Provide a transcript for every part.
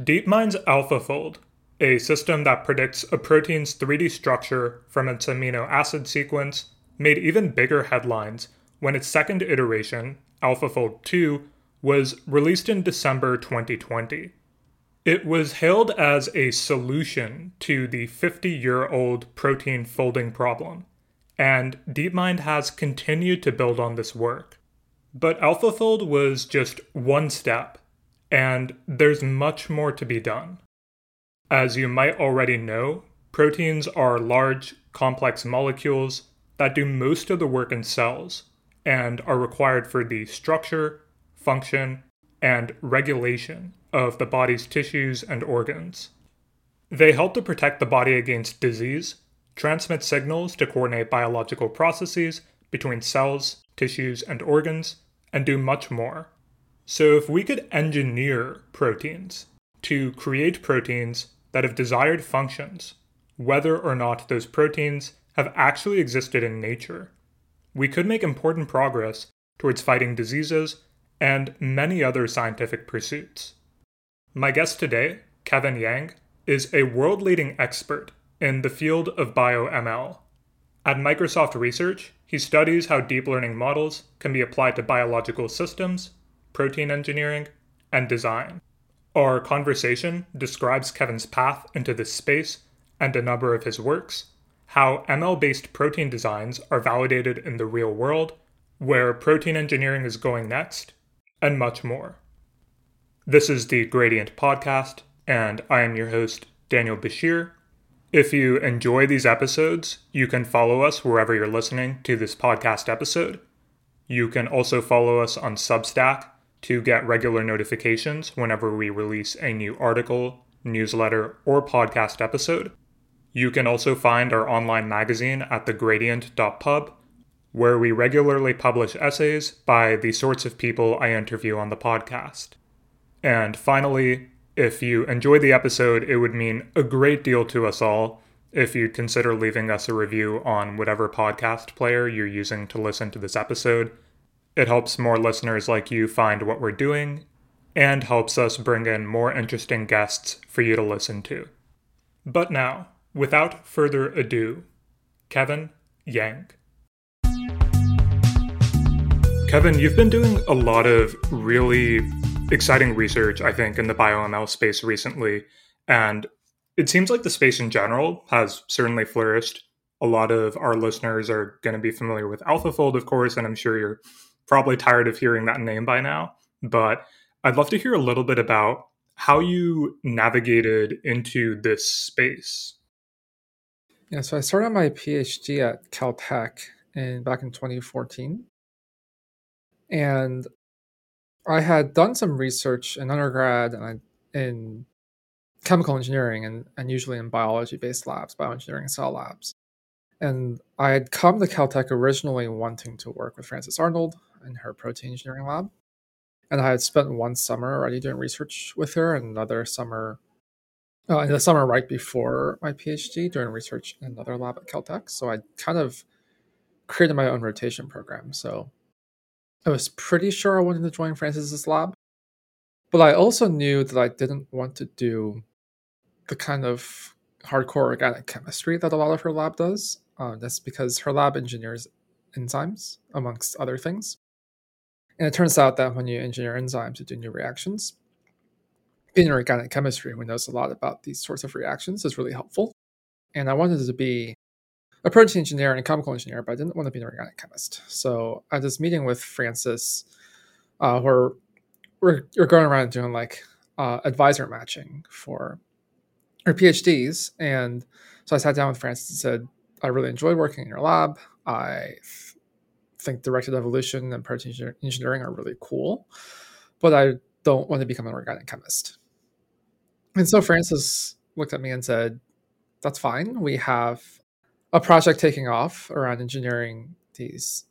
DeepMind's AlphaFold, a system that predicts a protein's 3D structure from its amino acid sequence, made even bigger headlines when its second iteration, AlphaFold 2, was released in December 2020. It was hailed as a solution to the 50 year old protein folding problem, and DeepMind has continued to build on this work. But AlphaFold was just one step, and there's much more to be done. As you might already know, proteins are large, complex molecules that do most of the work in cells and are required for the structure, function, and regulation of the body's tissues and organs. They help to protect the body against disease, transmit signals to coordinate biological processes between cells, tissues, and organs, and do much more. So, if we could engineer proteins to create proteins that have desired functions, whether or not those proteins have actually existed in nature, we could make important progress towards fighting diseases and many other scientific pursuits. My guest today, Kevin Yang, is a world leading expert in the field of BioML. At Microsoft Research, he studies how deep learning models can be applied to biological systems, protein engineering, and design. Our conversation describes Kevin's path into this space and a number of his works, how ML based protein designs are validated in the real world, where protein engineering is going next, and much more. This is the Gradient Podcast, and I am your host, Daniel Bashir. If you enjoy these episodes, you can follow us wherever you're listening to this podcast episode. You can also follow us on Substack to get regular notifications whenever we release a new article, newsletter, or podcast episode. You can also find our online magazine at thegradient.pub, where we regularly publish essays by the sorts of people I interview on the podcast. And finally, if you enjoyed the episode, it would mean a great deal to us all if you'd consider leaving us a review on whatever podcast player you're using to listen to this episode. It helps more listeners like you find what we're doing and helps us bring in more interesting guests for you to listen to. But now, Without further ado, Kevin Yang. Kevin, you've been doing a lot of really exciting research, I think, in the BioML space recently. And it seems like the space in general has certainly flourished. A lot of our listeners are going to be familiar with AlphaFold, of course, and I'm sure you're probably tired of hearing that name by now. But I'd love to hear a little bit about how you navigated into this space. Yeah, so I started my PhD at Caltech in back in 2014. And I had done some research in undergrad and I, in chemical engineering and, and usually in biology based labs, bioengineering cell labs. And I had come to Caltech originally wanting to work with Francis Arnold in her protein engineering lab. And I had spent one summer already doing research with her and another summer uh, in the summer right before my PhD doing research in another lab at Caltech. So I kind of created my own rotation program. So I was pretty sure I wanted to join Frances's lab, but I also knew that I didn't want to do the kind of hardcore organic chemistry that a lot of her lab does. Uh, that's because her lab engineers enzymes, amongst other things. And it turns out that when you engineer enzymes to do new reactions, in organic chemistry who knows a lot about these sorts of reactions is really helpful. And I wanted to be a protein engineer and a chemical engineer, but I didn't want to be an organic chemist. So at this meeting with Francis, uh, where we're, we're going around doing like uh, advisor matching for her PhDs. And so I sat down with Francis and said, I really enjoyed working in your lab. I think directed evolution and protein engineering are really cool, but I don't want to become an organic chemist. And so Francis looked at me and said, That's fine. We have a project taking off around engineering these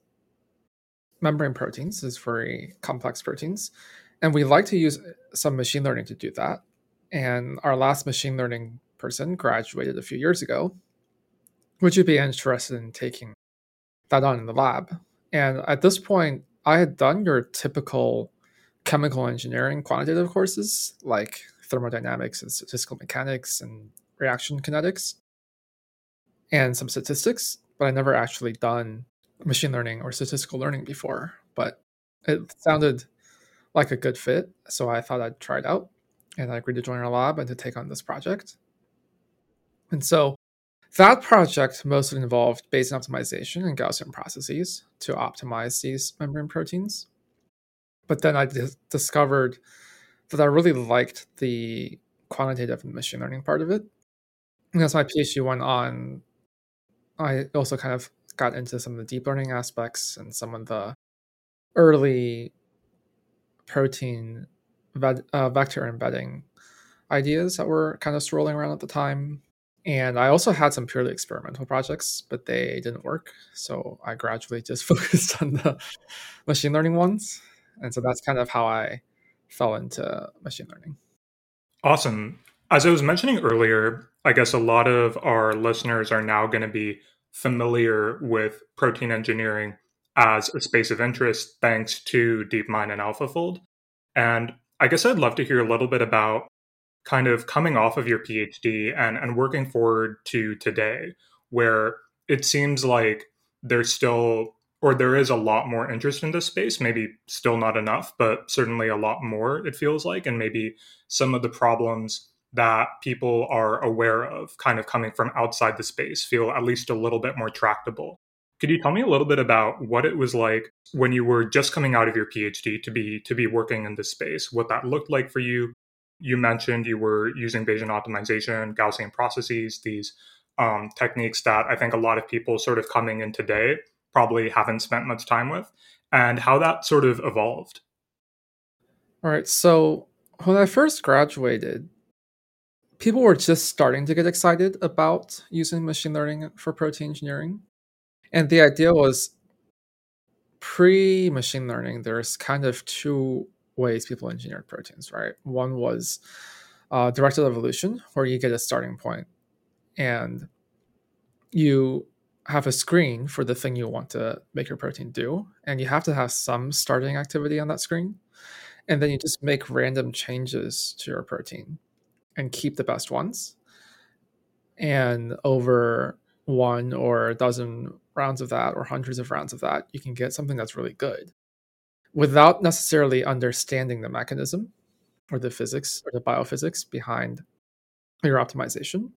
membrane proteins, these very complex proteins. And we like to use some machine learning to do that. And our last machine learning person graduated a few years ago. Would you be interested in taking that on in the lab? And at this point, I had done your typical chemical engineering quantitative courses, like thermodynamics and statistical mechanics and reaction kinetics and some statistics, but I never actually done machine learning or statistical learning before. But it sounded like a good fit, so I thought I'd try it out, and I agreed to join our lab and to take on this project. And so that project mostly involved Bayesian optimization and Gaussian processes to optimize these membrane proteins. But then I d- discovered that I really liked the quantitative and machine learning part of it. And as my PhD went on, I also kind of got into some of the deep learning aspects and some of the early protein uh, vector embedding ideas that were kind of swirling around at the time. And I also had some purely experimental projects, but they didn't work. So I gradually just focused on the machine learning ones. And so that's kind of how I fell into machine learning. Awesome. As I was mentioning earlier, I guess a lot of our listeners are now going to be familiar with protein engineering as a space of interest thanks to DeepMind and AlphaFold. And I guess I'd love to hear a little bit about kind of coming off of your PhD and, and working forward to today, where it seems like there's still, or there is a lot more interest in this space, maybe still not enough, but certainly a lot more, it feels like. And maybe some of the problems that people are aware of, kind of coming from outside the space, feel at least a little bit more tractable. Could you tell me a little bit about what it was like when you were just coming out of your PhD to be to be working in this space? What that looked like for you? You mentioned you were using Bayesian optimization, Gaussian processes, these um, techniques that I think a lot of people sort of coming in today probably haven't spent much time with, and how that sort of evolved. All right. So when I first graduated, people were just starting to get excited about using machine learning for protein engineering. And the idea was pre machine learning, there's kind of two ways people engineered proteins, right? One was uh, directed evolution, where you get a starting point and you have a screen for the thing you want to make your protein do, and you have to have some starting activity on that screen. And then you just make random changes to your protein and keep the best ones. And over one or a dozen rounds of that or hundreds of rounds of that, you can get something that's really good without necessarily understanding the mechanism or the physics or the biophysics behind your optimization.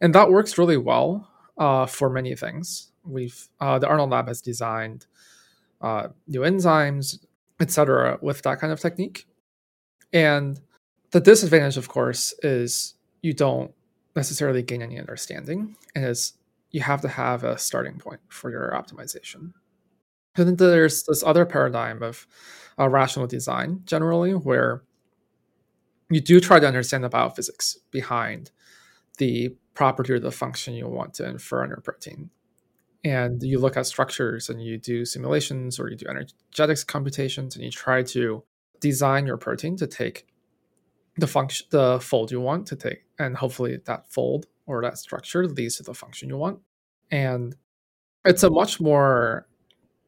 And that works really well uh, for many things. We've uh, the Arnold Lab has designed uh, new enzymes, etc., with that kind of technique. And the disadvantage, of course, is you don't necessarily gain any understanding, and is you have to have a starting point for your optimization. And then there's this other paradigm of uh, rational design, generally, where you do try to understand the biophysics behind the property or the function you want to infer on your protein. And you look at structures and you do simulations or you do energetics computations and you try to design your protein to take the function the fold you want to take and hopefully that fold or that structure leads to the function you want and it's a much more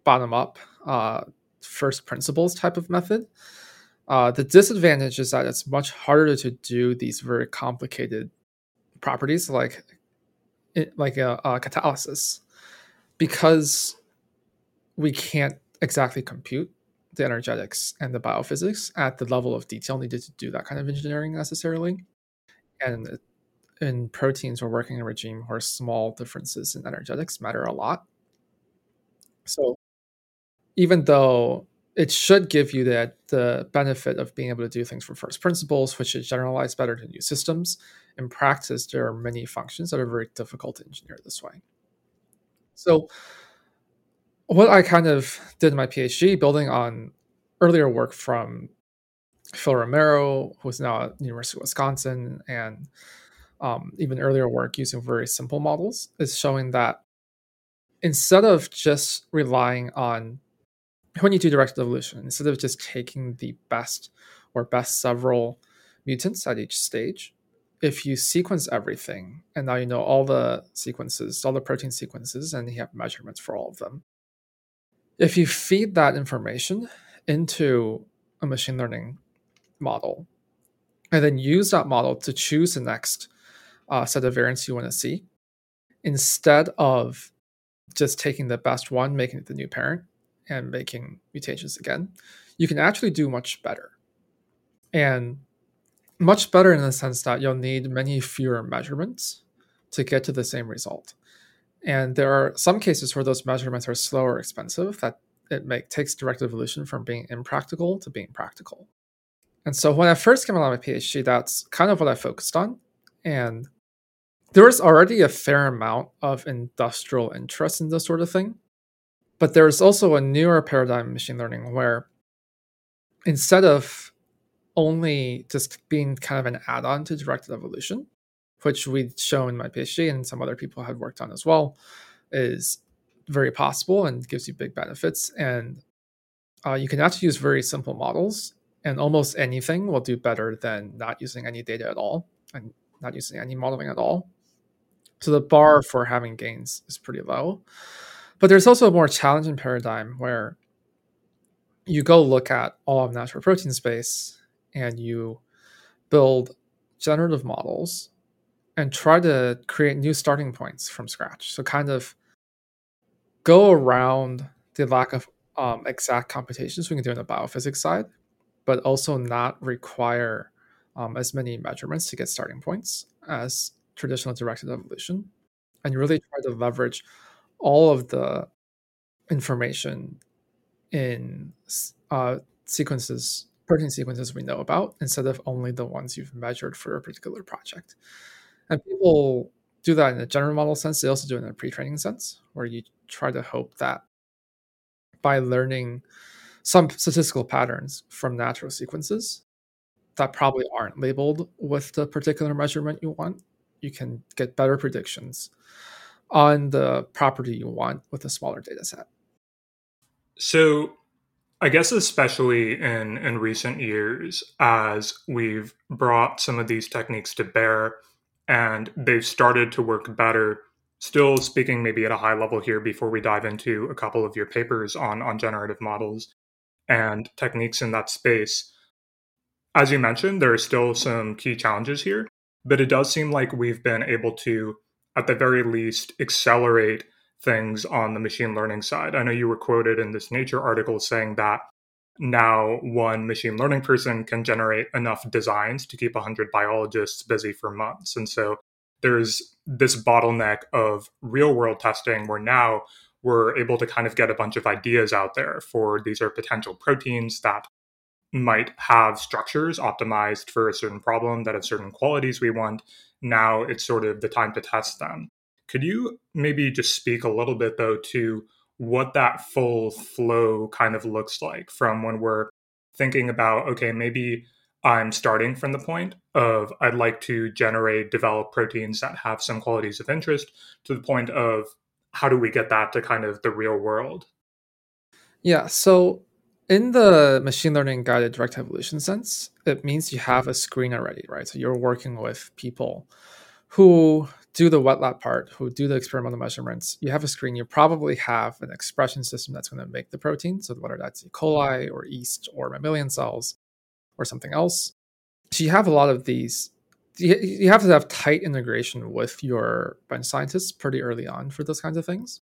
bottom up uh, first principles type of method uh, the disadvantage is that it's much harder to do these very complicated properties like like a, a catalysis because we can't exactly compute the energetics and the biophysics at the level of detail needed to do that kind of engineering necessarily. And in proteins, we're working in a regime where small differences in energetics matter a lot. So even though it should give you the, the benefit of being able to do things from first principles, which is generalized better to new systems, in practice, there are many functions that are very difficult to engineer this way. So what I kind of did in my PhD, building on earlier work from Phil Romero, who's now at University of Wisconsin, and um, even earlier work using very simple models, is showing that instead of just relying on when you do directed evolution, instead of just taking the best or best several mutants at each stage, if you sequence everything and now you know all the sequences, all the protein sequences, and you have measurements for all of them, if you feed that information into a machine learning model, and then use that model to choose the next uh, set of variants you want to see instead of just taking the best one, making it the new parent, and making mutations again. You can actually do much better. And much better in the sense that you'll need many fewer measurements to get to the same result. And there are some cases where those measurements are slow or expensive that it make, takes directed evolution from being impractical to being practical. And so when I first came of my PhD, that's kind of what I focused on. And there was already a fair amount of industrial interest in this sort of thing. But there's also a newer paradigm in machine learning where instead of only just being kind of an add on to directed evolution, which we'd shown in my PhD and some other people had worked on as well, is very possible and gives you big benefits. And uh, you can actually use very simple models, and almost anything will do better than not using any data at all and not using any modeling at all. So the bar for having gains is pretty low. But there's also a more challenging paradigm where you go look at all of natural protein space and you build generative models and try to create new starting points from scratch. So kind of go around the lack of um, exact computations we can do on the biophysics side, but also not require um, as many measurements to get starting points as traditional directed evolution, and really try to leverage all of the information in uh, sequences, protein sequences we know about, instead of only the ones you've measured for a particular project. And people do that in a general model sense. They also do it in a pre-training sense, where you try to hope that by learning some statistical patterns from natural sequences that probably aren't labeled with the particular measurement you want, you can get better predictions on the property you want with a smaller data set. So I guess especially in in recent years as we've brought some of these techniques to bear and they've started to work better still speaking maybe at a high level here before we dive into a couple of your papers on on generative models and techniques in that space as you mentioned there are still some key challenges here but it does seem like we've been able to at the very least accelerate things on the machine learning side i know you were quoted in this nature article saying that now one machine learning person can generate enough designs to keep 100 biologists busy for months and so there's this bottleneck of real world testing where now we're able to kind of get a bunch of ideas out there for these are potential proteins that might have structures optimized for a certain problem that have certain qualities we want. Now it's sort of the time to test them. Could you maybe just speak a little bit though to what that full flow kind of looks like from when we're thinking about, okay, maybe I'm starting from the point of I'd like to generate, develop proteins that have some qualities of interest to the point of how do we get that to kind of the real world? Yeah. So in the machine learning guided direct evolution sense, it means you have a screen already, right? So you're working with people who do the wet lab part, who do the experimental measurements. You have a screen, you probably have an expression system that's going to make the protein. So whether that's E. coli or yeast or mammalian cells, or something else. So you have a lot of these. You have to have tight integration with your bench scientists pretty early on for those kinds of things.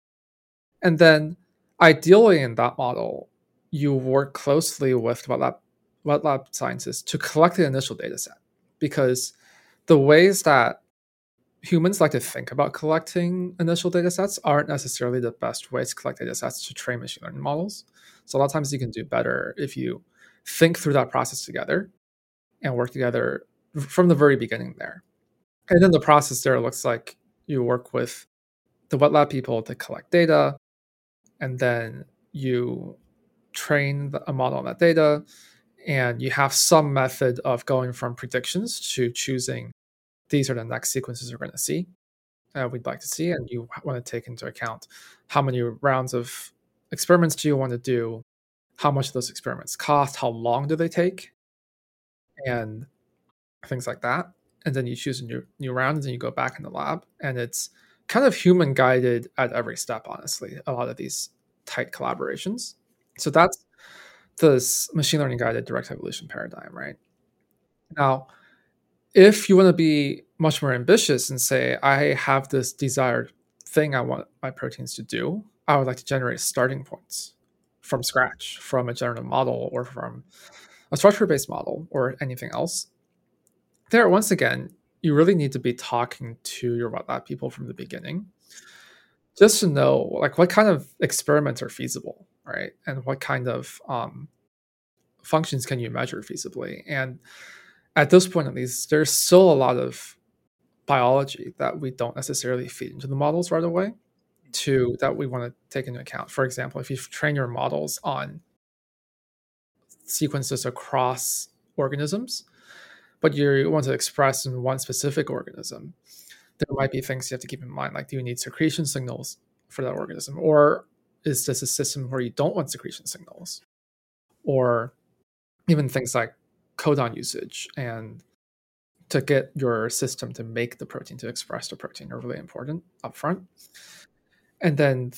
And then, ideally, in that model, you work closely with wet lab, lab scientists to collect the initial data set. Because the ways that humans like to think about collecting initial data sets aren't necessarily the best ways to collect data sets to train machine learning models. So a lot of times you can do better if you think through that process together and work together from the very beginning there. And then the process there looks like you work with the wet lab people to collect data, and then you train a model on that data, and you have some method of going from predictions to choosing these are the next sequences we're going to see, uh, we'd like to see, and you want to take into account how many rounds of experiments do you want to do, how much those experiments cost, how long do they take, and things like that. And then you choose a new new round, and then you go back in the lab, and it's kind of human guided at every step. Honestly, a lot of these tight collaborations. So that's this machine learning guided direct evolution paradigm, right? Now, if you want to be much more ambitious and say, I have this desired thing I want my proteins to do, I would like to generate starting points from scratch from a generative model or from a structure based model or anything else. There, once again, you really need to be talking to your lab people from the beginning just to know like what kind of experiments are feasible right? And what kind of um, functions can you measure feasibly? And at this point at least there's still a lot of biology that we don't necessarily feed into the models right away to that we want to take into account. For example if you train your models on sequences across organisms but you want to express in one specific organism there might be things you have to keep in mind like do you need secretion signals for that organism? Or is this a system where you don't want secretion signals or even things like codon usage and to get your system to make the protein to express the protein are really important upfront. And then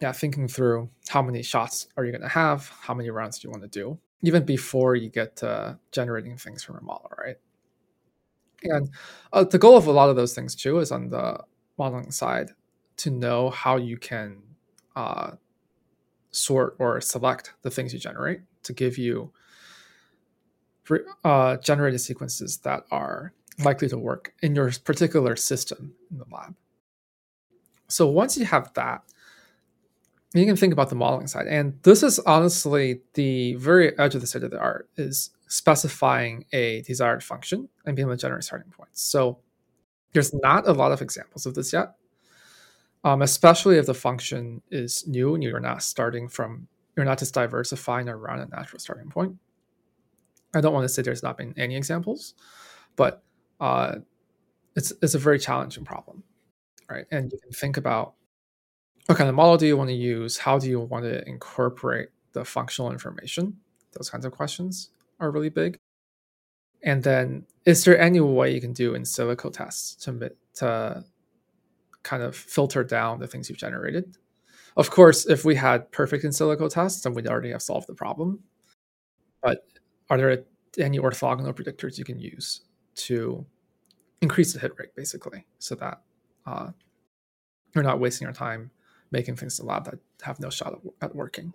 yeah thinking through how many shots are you going to have how many rounds do you want to do even before you get to generating things from a model right? And uh, the goal of a lot of those things too is on the modeling side to know how you can uh, sort or select the things you generate to give you uh, generated sequences that are likely to work in your particular system in the lab. So once you have that, you can think about the modeling side. And this is honestly the very edge of the state of the art is specifying a desired function and being able to generate starting points. So there's not a lot of examples of this yet, um, especially if the function is new and you're not starting from, you're not just diversifying around a natural starting point. I don't want to say there's not been any examples, but uh, it's it's a very challenging problem, right? And you can think about what kind of model do you want to use? How do you want to incorporate the functional information? Those kinds of questions are really big. And then, is there any way you can do in silico tests to to kind of filter down the things you've generated? Of course, if we had perfect in silico tests, then we'd already have solved the problem. But are there any orthogonal predictors you can use to increase the hit rate, basically, so that uh, you're not wasting your time making things in the lab that have no shot at working.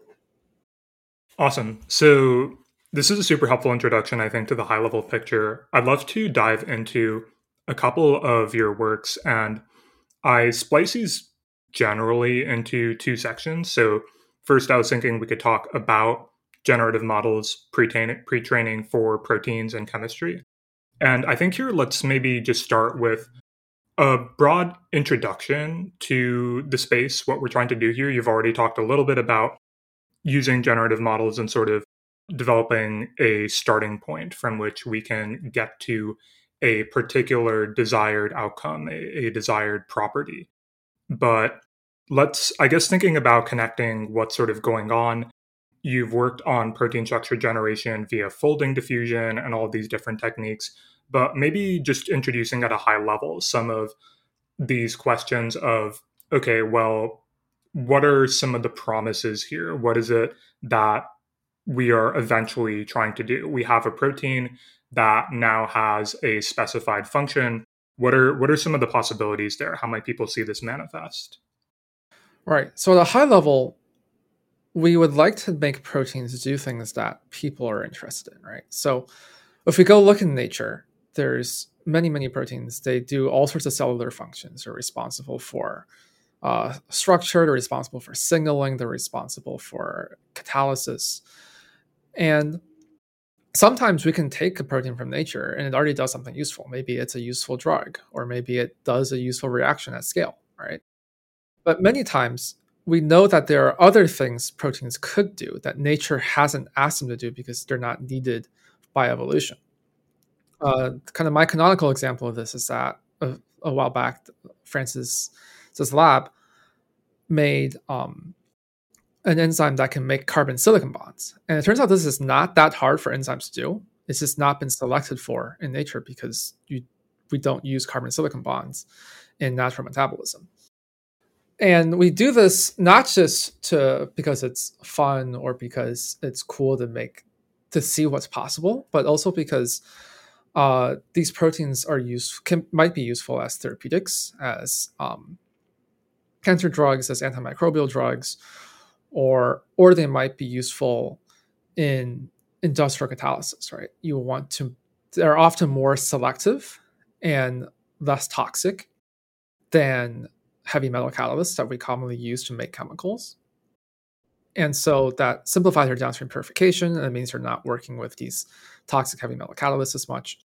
Awesome. So this is a super helpful introduction, I think, to the high level picture. I'd love to dive into a couple of your works, and I splice these generally into two sections. So first, I was thinking we could talk about generative models pre training for proteins and chemistry. And I think here, let's maybe just start with a broad introduction to the space, what we're trying to do here. You've already talked a little bit about using generative models and sort of developing a starting point from which we can get to a particular desired outcome, a, a desired property. But let's, I guess, thinking about connecting what's sort of going on you've worked on protein structure generation via folding diffusion and all these different techniques, but maybe just introducing at a high level some of these questions of okay, well, what are some of the promises here? What is it that we are eventually trying to do? We have a protein that now has a specified function. What are what are some of the possibilities there? How might people see this manifest? Right. So at a high level, we would like to make proteins do things that people are interested in, right? So if we go look in nature, there's many, many proteins. They do all sorts of cellular functions. They're responsible for uh, structure, they're responsible for signaling, they're responsible for catalysis. And sometimes we can take a protein from nature and it already does something useful. Maybe it's a useful drug, or maybe it does a useful reaction at scale, right? But many times we know that there are other things proteins could do that nature hasn't asked them to do because they're not needed by evolution. Uh, kind of my canonical example of this is that a, a while back, Francis's lab made um, an enzyme that can make carbon silicon bonds. And it turns out this is not that hard for enzymes to do. It's just not been selected for in nature because you, we don't use carbon silicon bonds in natural metabolism and we do this not just to because it's fun or because it's cool to make to see what's possible but also because uh, these proteins are used can, might be useful as therapeutics, as um, cancer drugs, as antimicrobial drugs, or or they might be useful in industrial catalysis. Right, you want to they're often more selective and less toxic than heavy metal catalysts that we commonly use to make chemicals. And so that simplifies your downstream purification. And it means you're not working with these toxic heavy metal catalysts as much.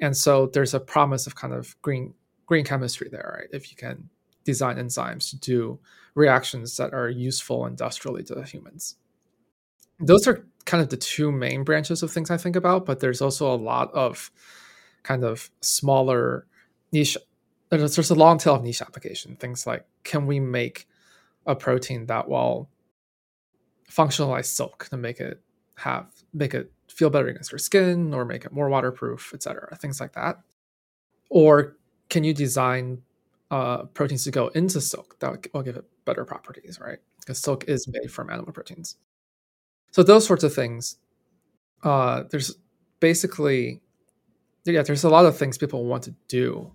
And so there's a promise of kind of green green chemistry there, right? If you can design enzymes to do reactions that are useful industrially to humans. Those are kind of the two main branches of things I think about, but there's also a lot of kind of smaller niche there's, there's a long tail of niche application. Things like can we make a protein that will functionalize silk to make it have make it feel better against your skin or make it more waterproof, etc. Things like that. Or can you design uh, proteins to go into silk that will give it better properties, right? Because silk is made from animal proteins. So those sorts of things. Uh, there's basically, yeah, there's a lot of things people want to do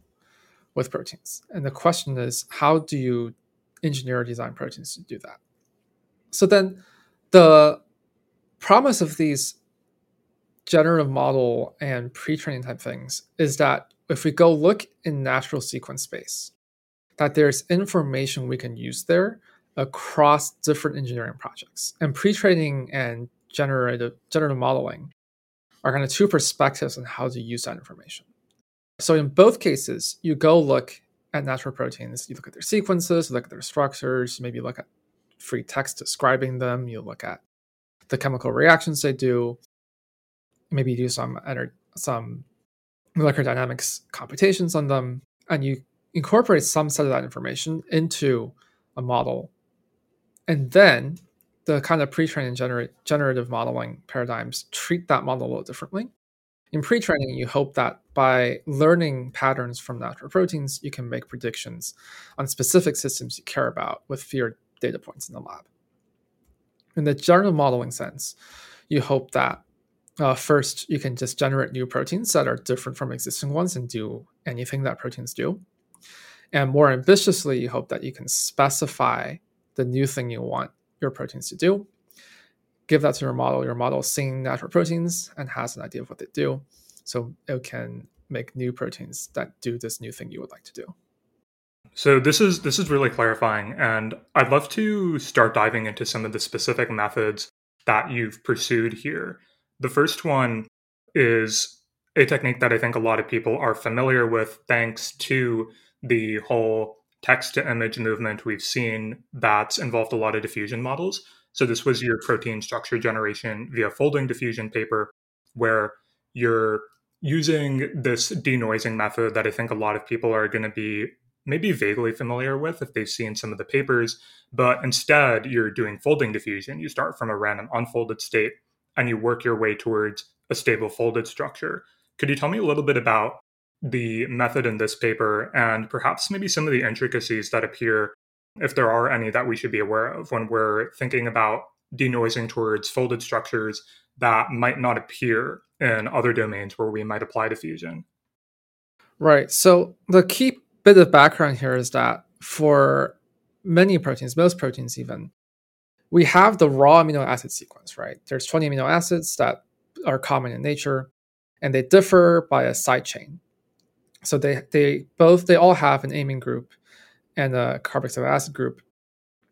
with proteins. And the question is, how do you engineer design proteins to do that? So then the promise of these generative model and pre-training type things is that if we go look in natural sequence space, that there's information we can use there across different engineering projects. And pre-training and generative generative modeling are kind of two perspectives on how to use that information. So in both cases, you go look at natural proteins, you look at their sequences, you look at their structures, maybe look at free text describing them, you look at the chemical reactions they do, maybe do some some molecular dynamics computations on them, and you incorporate some set of that information into a model. And then the kind of pre-training and gener- generative modeling paradigms treat that model a little differently in pre-training, you hope that by learning patterns from natural proteins, you can make predictions on specific systems you care about with fewer data points in the lab. In the general modeling sense, you hope that uh, first you can just generate new proteins that are different from existing ones and do anything that proteins do. And more ambitiously, you hope that you can specify the new thing you want your proteins to do give that to your model. Your model is seeing natural proteins and has an idea of what they do. So it can make new proteins that do this new thing you would like to do. So this is this is really clarifying and I'd love to start diving into some of the specific methods that you've pursued here. The first one is a technique that I think a lot of people are familiar with thanks to the whole text to image movement we've seen that's involved a lot of diffusion models. So this was your protein structure generation via folding diffusion paper, where you're using this denoising method that I think a lot of people are going to be maybe vaguely familiar with if they've seen some of the papers. But instead, you're doing folding diffusion. You start from a random unfolded state and you work your way towards a stable folded structure. Could you tell me a little bit about the method in this paper and perhaps maybe some of the intricacies that appear if there are any that we should be aware of when we're thinking about denoising towards folded structures that might not appear in other domains where we might apply diffusion. Right. So the key bit of background here is that for many proteins, most proteins even, we have the raw amino acid sequence, right? There's 20 amino acids that are common in nature and they differ by a side chain. So they they both they all have an amine group and a carboxylic acid group.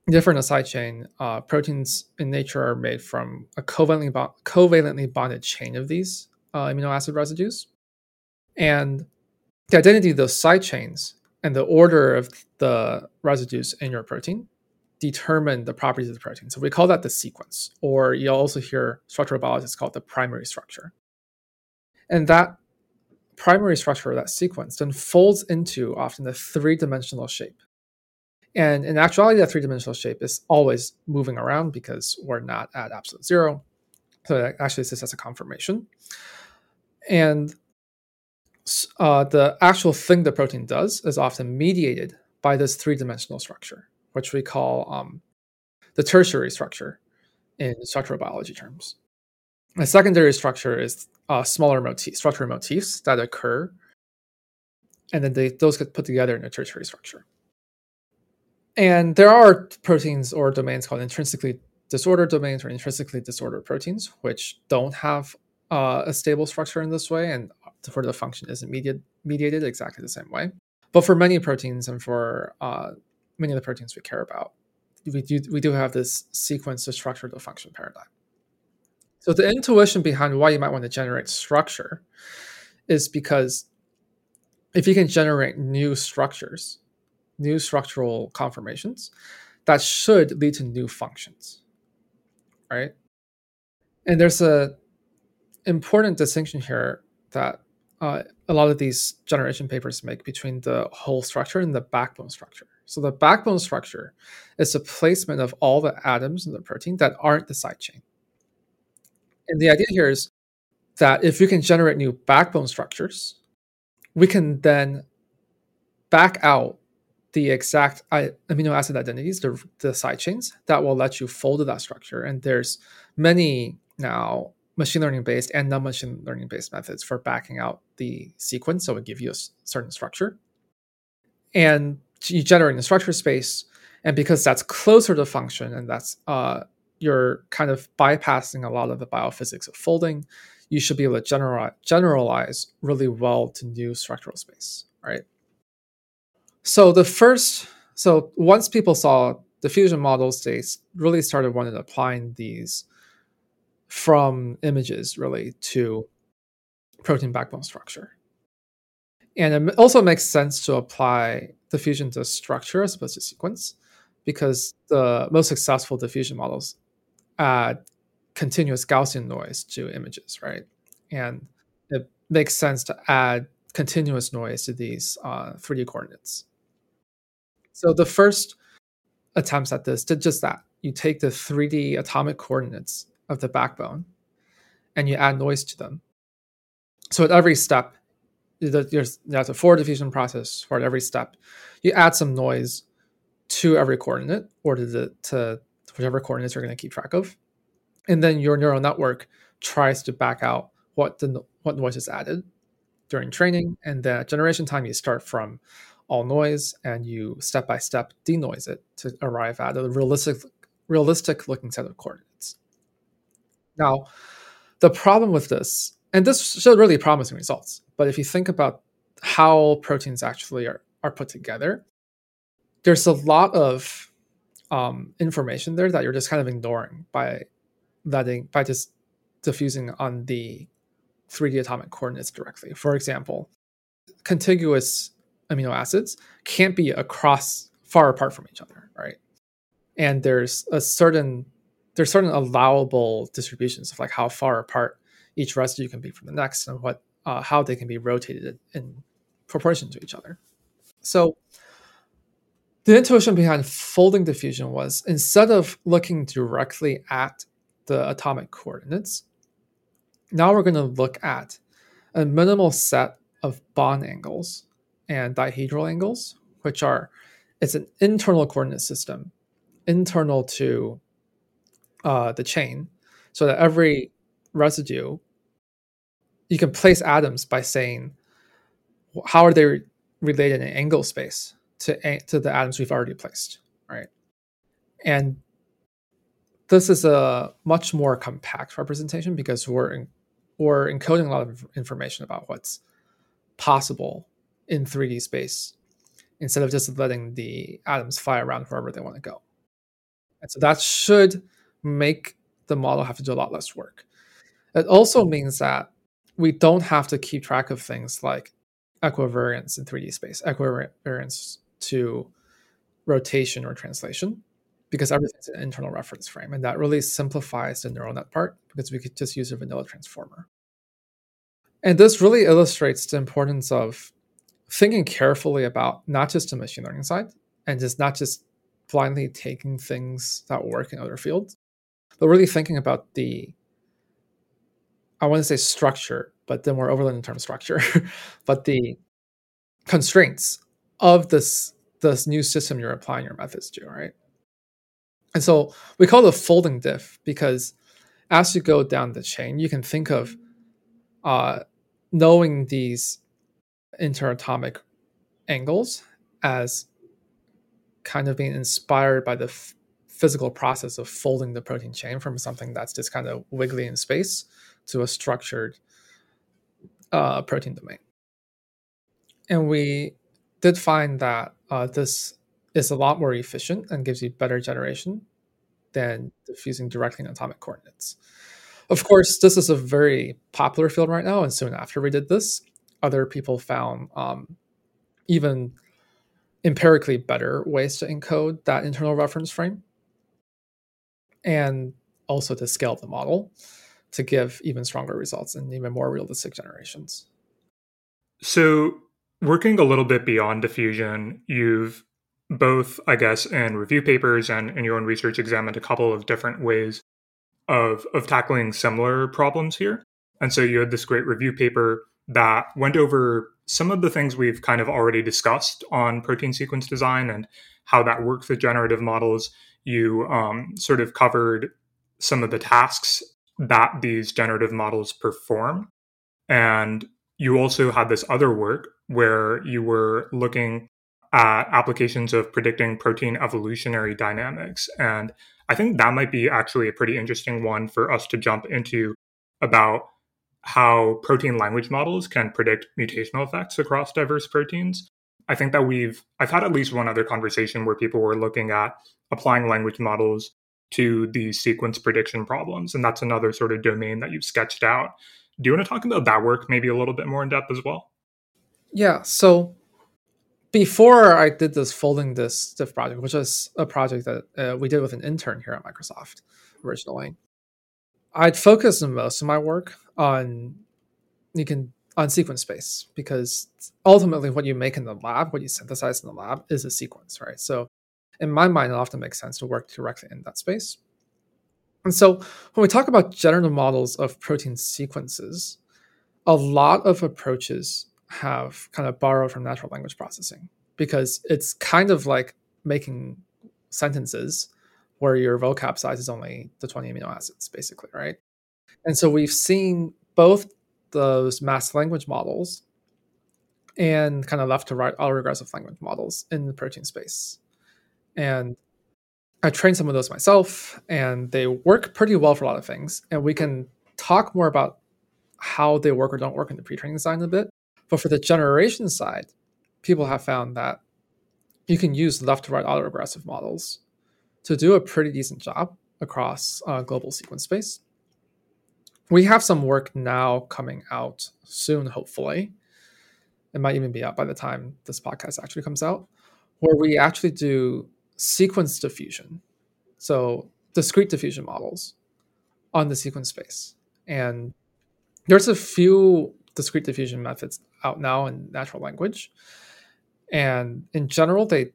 Different side chain uh, proteins in nature are made from a covalently, covalently bonded chain of these uh, amino acid residues. And the identity of those side chains and the order of the residues in your protein determine the properties of the protein. So we call that the sequence or you'll also hear structural biologists call it the primary structure. And that primary structure of that sequence then folds into often the three-dimensional shape and in actuality, that three dimensional shape is always moving around because we're not at absolute zero. So it actually sits as a conformation. And uh, the actual thing the protein does is often mediated by this three dimensional structure, which we call um, the tertiary structure in structural biology terms. A secondary structure is uh, smaller motif, structural motifs that occur, and then they, those get put together in a tertiary structure. And there are proteins or domains called intrinsically disordered domains or intrinsically disordered proteins, which don't have uh, a stable structure in this way, and for the function isn't mediated, mediated exactly the same way. But for many proteins and for uh, many of the proteins we care about, we do we do have this sequence to structure the function paradigm. So the intuition behind why you might want to generate structure is because if you can generate new structures, new structural conformations, that should lead to new functions, right? And there's a important distinction here that uh, a lot of these generation papers make between the whole structure and the backbone structure. So the backbone structure is the placement of all the atoms in the protein that aren't the side chain. And the idea here is that if we can generate new backbone structures, we can then back out the exact amino acid identities, the, the side chains that will let you fold that structure. And there's many now machine learning based and non-machine learning based methods for backing out the sequence. So it give you a certain structure. And you generate a structure space. And because that's closer to function and that's uh, you're kind of bypassing a lot of the biophysics of folding you should be able to generalize, generalize really well to new structural space right so the first so once people saw diffusion models they really started wanting to applying these from images really to protein backbone structure. And it also makes sense to apply diffusion to structure as opposed to sequence because the most successful diffusion models add continuous Gaussian noise to images, right? And it makes sense to add continuous noise to these uh, 3D coordinates. So the first attempts at this did just that. You take the 3D atomic coordinates of the backbone and you add noise to them. So at every step, there's, there's a forward diffusion process for every step. You add some noise to every coordinate or to, the, to whichever coordinates you're going to keep track of. And then your neural network tries to back out what the what noise is added during training. And the generation time, you start from all noise and you step by step denoise it to arrive at a realistic realistic looking set of coordinates. Now, the problem with this, and this showed really promising results, but if you think about how proteins actually are, are put together, there's a lot of um, information there that you're just kind of ignoring by letting by just diffusing on the 3D atomic coordinates directly. For example, contiguous amino acids can't be across far apart from each other, right? And there's a certain there's certain allowable distributions of like how far apart each residue can be from the next and what uh, how they can be rotated in proportion to each other. So the intuition behind folding diffusion was instead of looking directly at the atomic coordinates, now we're going to look at a minimal set of bond angles and dihedral angles, which are it's an internal coordinate system internal to uh, the chain so that every residue you can place atoms by saying how are they related in angle space to to the atoms we've already placed right and this is a much more compact representation because we're in, we're encoding a lot of information about what's possible in 3D space instead of just letting the atoms fly around wherever they want to go. And so that should make the model have to do a lot less work. It also means that we don't have to keep track of things like equivariance in 3D space, equivariance to rotation or translation, because everything's an internal reference frame. And that really simplifies the neural net part because we could just use a vanilla transformer. And this really illustrates the importance of thinking carefully about not just the machine learning side and just not just blindly taking things that work in other fields, but really thinking about the I want to say structure, but then we're overloading the term structure, but the constraints of this this new system you're applying your methods to, right? And so we call it a folding diff because as you go down the chain, you can think of uh, knowing these interatomic angles as kind of being inspired by the f- physical process of folding the protein chain from something that's just kind of wiggly in space to a structured uh, protein domain. And we did find that uh, this is a lot more efficient and gives you better generation than diffusing directly in atomic coordinates. Of course, this is a very popular field right now, and soon after we did this, other people found um, even empirically better ways to encode that internal reference frame and also to scale the model to give even stronger results and even more realistic generations. So, working a little bit beyond diffusion, you've both, I guess, in review papers and in your own research examined a couple of different ways of of tackling similar problems here. And so you had this great review paper that went over some of the things we've kind of already discussed on protein sequence design and how that works with generative models. You um, sort of covered some of the tasks that these generative models perform. And you also had this other work where you were looking at applications of predicting protein evolutionary dynamics. And I think that might be actually a pretty interesting one for us to jump into about how protein language models can predict mutational effects across diverse proteins. I think that we've, I've had at least one other conversation where people were looking at applying language models to these sequence prediction problems. And that's another sort of domain that you've sketched out. Do you want to talk about that work maybe a little bit more in depth as well? Yeah. So before I did this folding this diff project, which was a project that uh, we did with an intern here at Microsoft originally, I'd focus most of my work on you can on sequence space because ultimately what you make in the lab, what you synthesize in the lab, is a sequence, right? So in my mind, it often makes sense to work directly in that space. And so when we talk about generative models of protein sequences, a lot of approaches have kind of borrowed from natural language processing because it's kind of like making sentences where your vocab size is only the 20 amino acids, basically, right? And so we've seen both those mass language models and kind of left to right autoregressive language models in the protein space. And I trained some of those myself, and they work pretty well for a lot of things. And we can talk more about how they work or don't work in the pre-training design a bit. But for the generation side, people have found that you can use left to right autoregressive models to do a pretty decent job across uh, global sequence space. We have some work now coming out soon, hopefully. It might even be out by the time this podcast actually comes out, where we actually do sequence diffusion. So discrete diffusion models on the sequence space. And there's a few discrete diffusion methods out now in natural language. And in general, they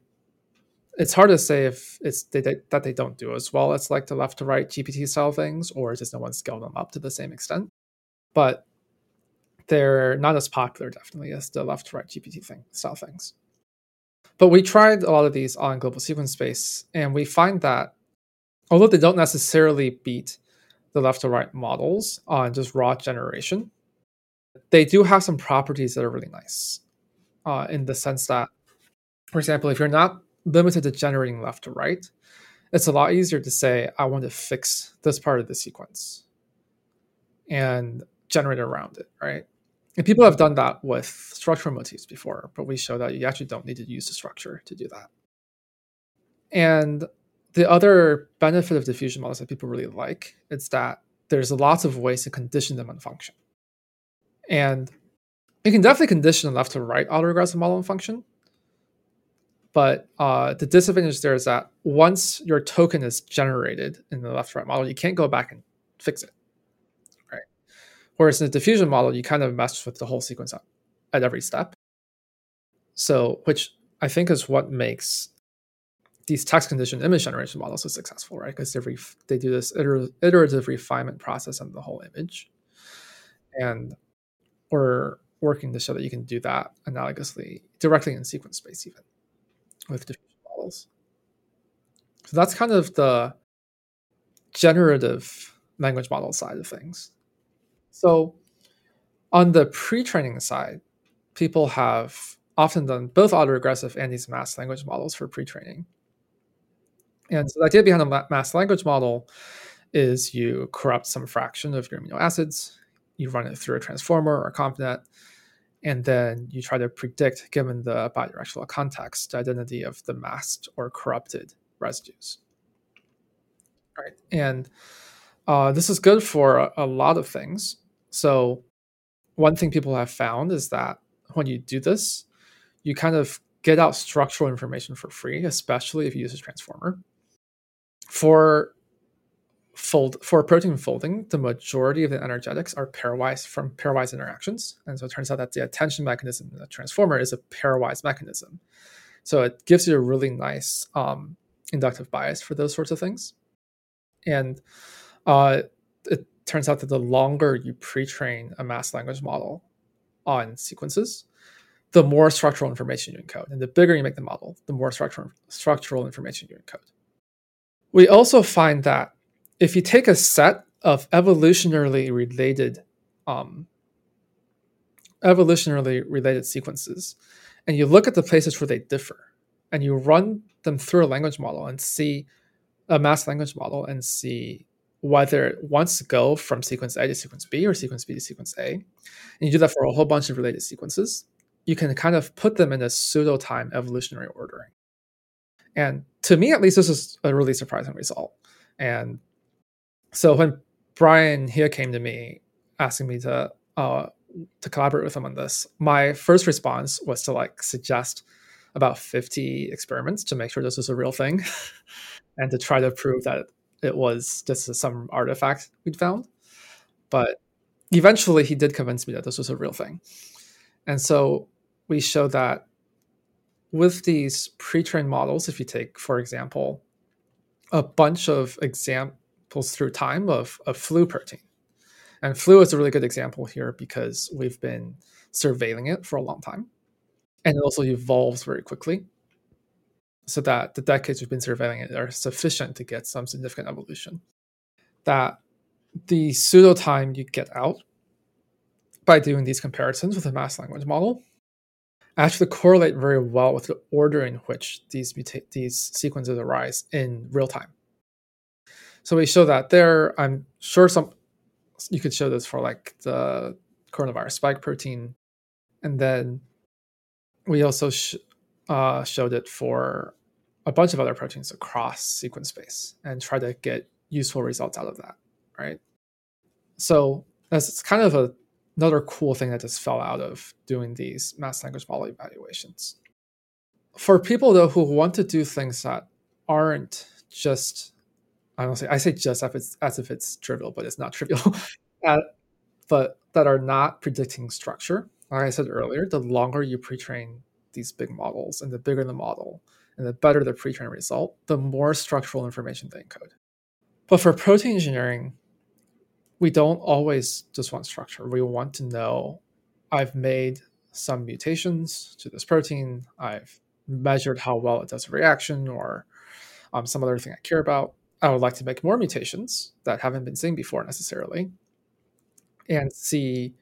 it's hard to say if it's they, they, that they don't do as well as like the left to right GPT style things, or just no one scaled them up to the same extent. But they're not as popular, definitely, as the left to right GPT thing style things. But we tried a lot of these on global sequence space, and we find that although they don't necessarily beat the left to right models on just raw generation, they do have some properties that are really nice. Uh, in the sense that, for example, if you're not limited to generating left to right, it's a lot easier to say, I want to fix this part of the sequence and generate around it, right? And people have done that with structural motifs before, but we show that you actually don't need to use the structure to do that. And the other benefit of diffusion models that people really like is that there's lots of ways to condition them on function. And you can definitely condition a left to right autoregressive model and function. But uh, the disadvantage there is that once your token is generated in the left to right model, you can't go back and fix it. Right. Whereas in the diffusion model, you kind of mess with the whole sequence at, every step. So, which I think is what makes these text conditioned image generation models so successful, right? Because they, ref- they do this iter- iterative refinement process on the whole image. And we're working to show that you can do that analogously directly in sequence space, even with diffusion models. So that's kind of the generative language model side of things. So on the pre-training side, people have often done both autoregressive and these masked language models for pre-training. And so the idea behind a masked language model is you corrupt some fraction of your amino acids, you run it through a transformer or a ConvNet, and then you try to predict, given the bidirectional context, the identity of the masked or corrupted residues. Right, and uh, this is good for a, a lot of things. So, one thing people have found is that when you do this, you kind of get out structural information for free, especially if you use a transformer. For fold for protein folding, the majority of the energetics are pairwise from pairwise interactions. And so it turns out that the attention mechanism in the transformer is a pairwise mechanism. So it gives you a really nice um, inductive bias for those sorts of things. And uh, it turns out that the longer you pre-train a mass language model on sequences, the more structural information you encode. And the bigger you make the model, the more structural structural information you encode. We also find that if you take a set of evolutionarily related um, evolutionarily related sequences and you look at the places where they differ and you run them through a language model and see a mass language model and see whether it wants to go from sequence A to sequence B or sequence B to sequence A. And you do that for a whole bunch of related sequences. You can kind of put them in a pseudo time evolutionary ordering. And to me, at least, this is a really surprising result. And so when Brian here came to me asking me to uh, to collaborate with him on this, my first response was to like suggest about 50 experiments to make sure this was a real thing and to try to prove that it was just some artifact we'd found. But eventually he did convince me that this was a real thing. And so we showed that with these pre-trained models, if you take, for example, a bunch of exam pulls through time of, of flu protein. And flu is a really good example here because we've been surveilling it for a long time. And it also evolves very quickly. So that the decades we've been surveilling it are sufficient to get some significant evolution. That the pseudo time you get out by doing these comparisons with a mass language model actually correlate very well with the order in which these muta- these sequences arise in real time. So we show that there. I'm sure some you could show this for like the coronavirus spike protein, and then we also sh- uh, showed it for a bunch of other proteins across sequence space and try to get useful results out of that, right? So that's kind of a, another cool thing that just fell out of doing these mass language model evaluations. For people though who want to do things that aren't just I don't say I say just as if it's, as if it's trivial, but it's not trivial. uh, but that are not predicting structure. Like I said earlier, the longer you pre-train these big models and the bigger the model and the better the pre-trained result, the more structural information they encode. But for protein engineering, we don't always just want structure. We want to know I've made some mutations to this protein. I've measured how well it does a reaction or um, some other thing I care about. I would like to make more mutations that haven't been seen before necessarily and see,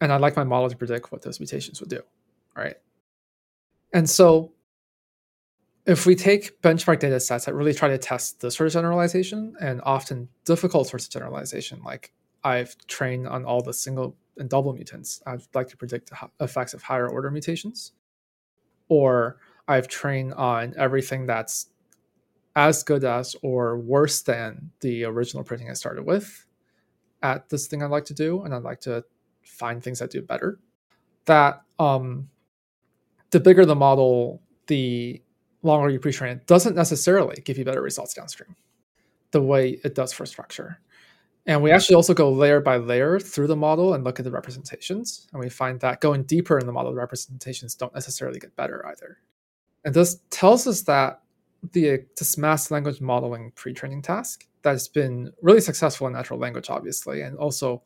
and I'd like my model to predict what those mutations would do, right? And so if we take benchmark data sets that really try to test this sort of generalization and often difficult sorts of generalization, like I've trained on all the single and double mutants, I'd like to predict effects of higher order mutations. Or I've trained on everything that's as good as or worse than the original printing I started with at this thing I'd like to do, and I'd like to find things that do better. That um, the bigger the model, the longer you pre-train it doesn't necessarily give you better results downstream, the way it does for structure. And we actually also go layer by layer through the model and look at the representations. And we find that going deeper in the model, the representations don't necessarily get better either. And this tells us that the this masked language modeling pre-training task that's been really successful in natural language, obviously, and also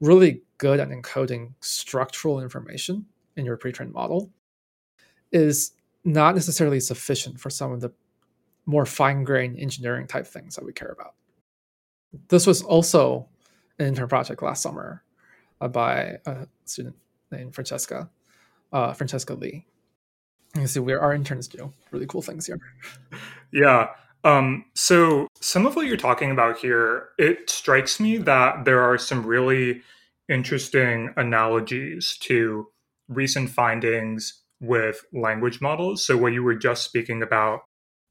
really good at encoding structural information in your pre-trained model is not necessarily sufficient for some of the more fine-grained engineering type things that we care about. This was also an intern project last summer uh, by a student named Francesca, uh, Francesca Lee. You see, where our interns do really cool things here. Yeah. Um, so some of what you're talking about here, it strikes me that there are some really interesting analogies to recent findings with language models. So what you were just speaking about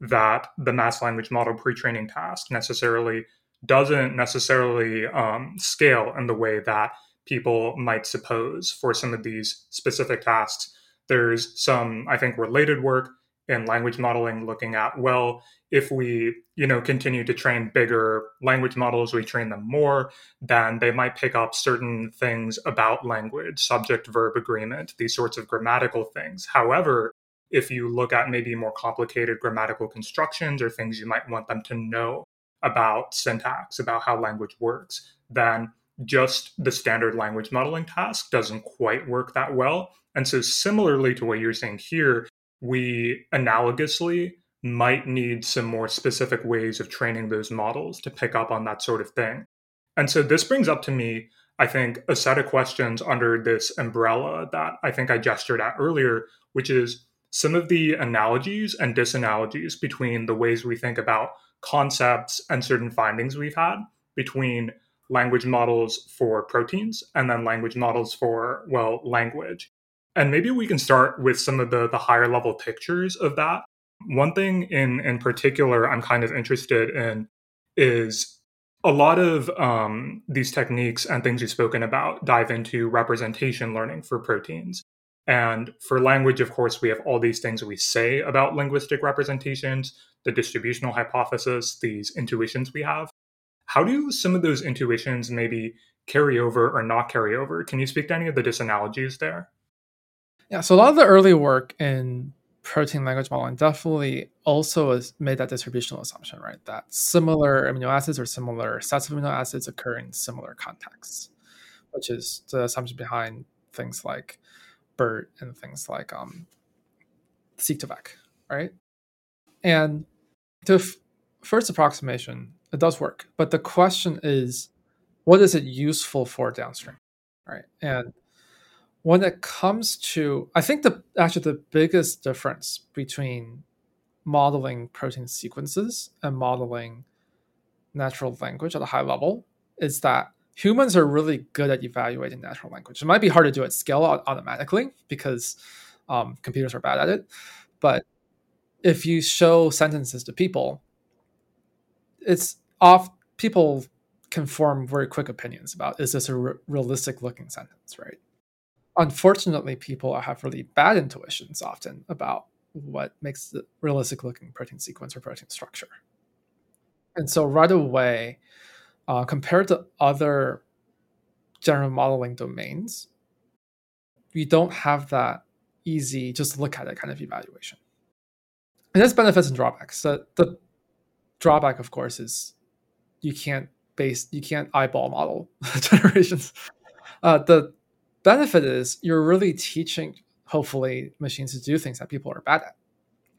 that the mass language model pre-training task necessarily doesn't necessarily um, scale in the way that people might suppose for some of these specific tasks. There's some, I think, related work in language modeling looking at well if we you know continue to train bigger language models we train them more then they might pick up certain things about language subject verb agreement these sorts of grammatical things. However if you look at maybe more complicated grammatical constructions or things you might want them to know about syntax, about how language works, then just the standard language modeling task doesn't quite work that well. And so, similarly to what you're saying here, we analogously might need some more specific ways of training those models to pick up on that sort of thing. And so, this brings up to me, I think, a set of questions under this umbrella that I think I gestured at earlier, which is some of the analogies and disanalogies between the ways we think about concepts and certain findings we've had between language models for proteins and then language models for, well, language. And maybe we can start with some of the, the higher level pictures of that. One thing in, in particular I'm kind of interested in is a lot of um, these techniques and things you've spoken about dive into representation learning for proteins. And for language, of course, we have all these things we say about linguistic representations, the distributional hypothesis, these intuitions we have. How do some of those intuitions maybe carry over or not carry over? Can you speak to any of the disanalogies there? Yeah, so a lot of the early work in protein language modeling definitely also made that distributional assumption, right? That similar amino acids or similar sets of amino acids occur in similar contexts, which is the assumption behind things like BERT and things like um, Seq2Vec, right? And the f- first approximation, it does work, but the question is, what is it useful for downstream, right? And when it comes to, I think the actually the biggest difference between modeling protein sequences and modeling natural language at a high level is that humans are really good at evaluating natural language. It might be hard to do at scale automatically because um, computers are bad at it. But if you show sentences to people, it's off. People can form very quick opinions about is this a re- realistic looking sentence, right? Unfortunately, people have really bad intuitions often about what makes the realistic looking protein sequence or protein structure. And so right away, uh, compared to other general modeling domains, we don't have that easy just look at it kind of evaluation. And there's benefits and drawbacks. So the drawback, of course, is you can't base you can't eyeball model generations. Uh, the benefit is you're really teaching hopefully machines to do things that people are bad at,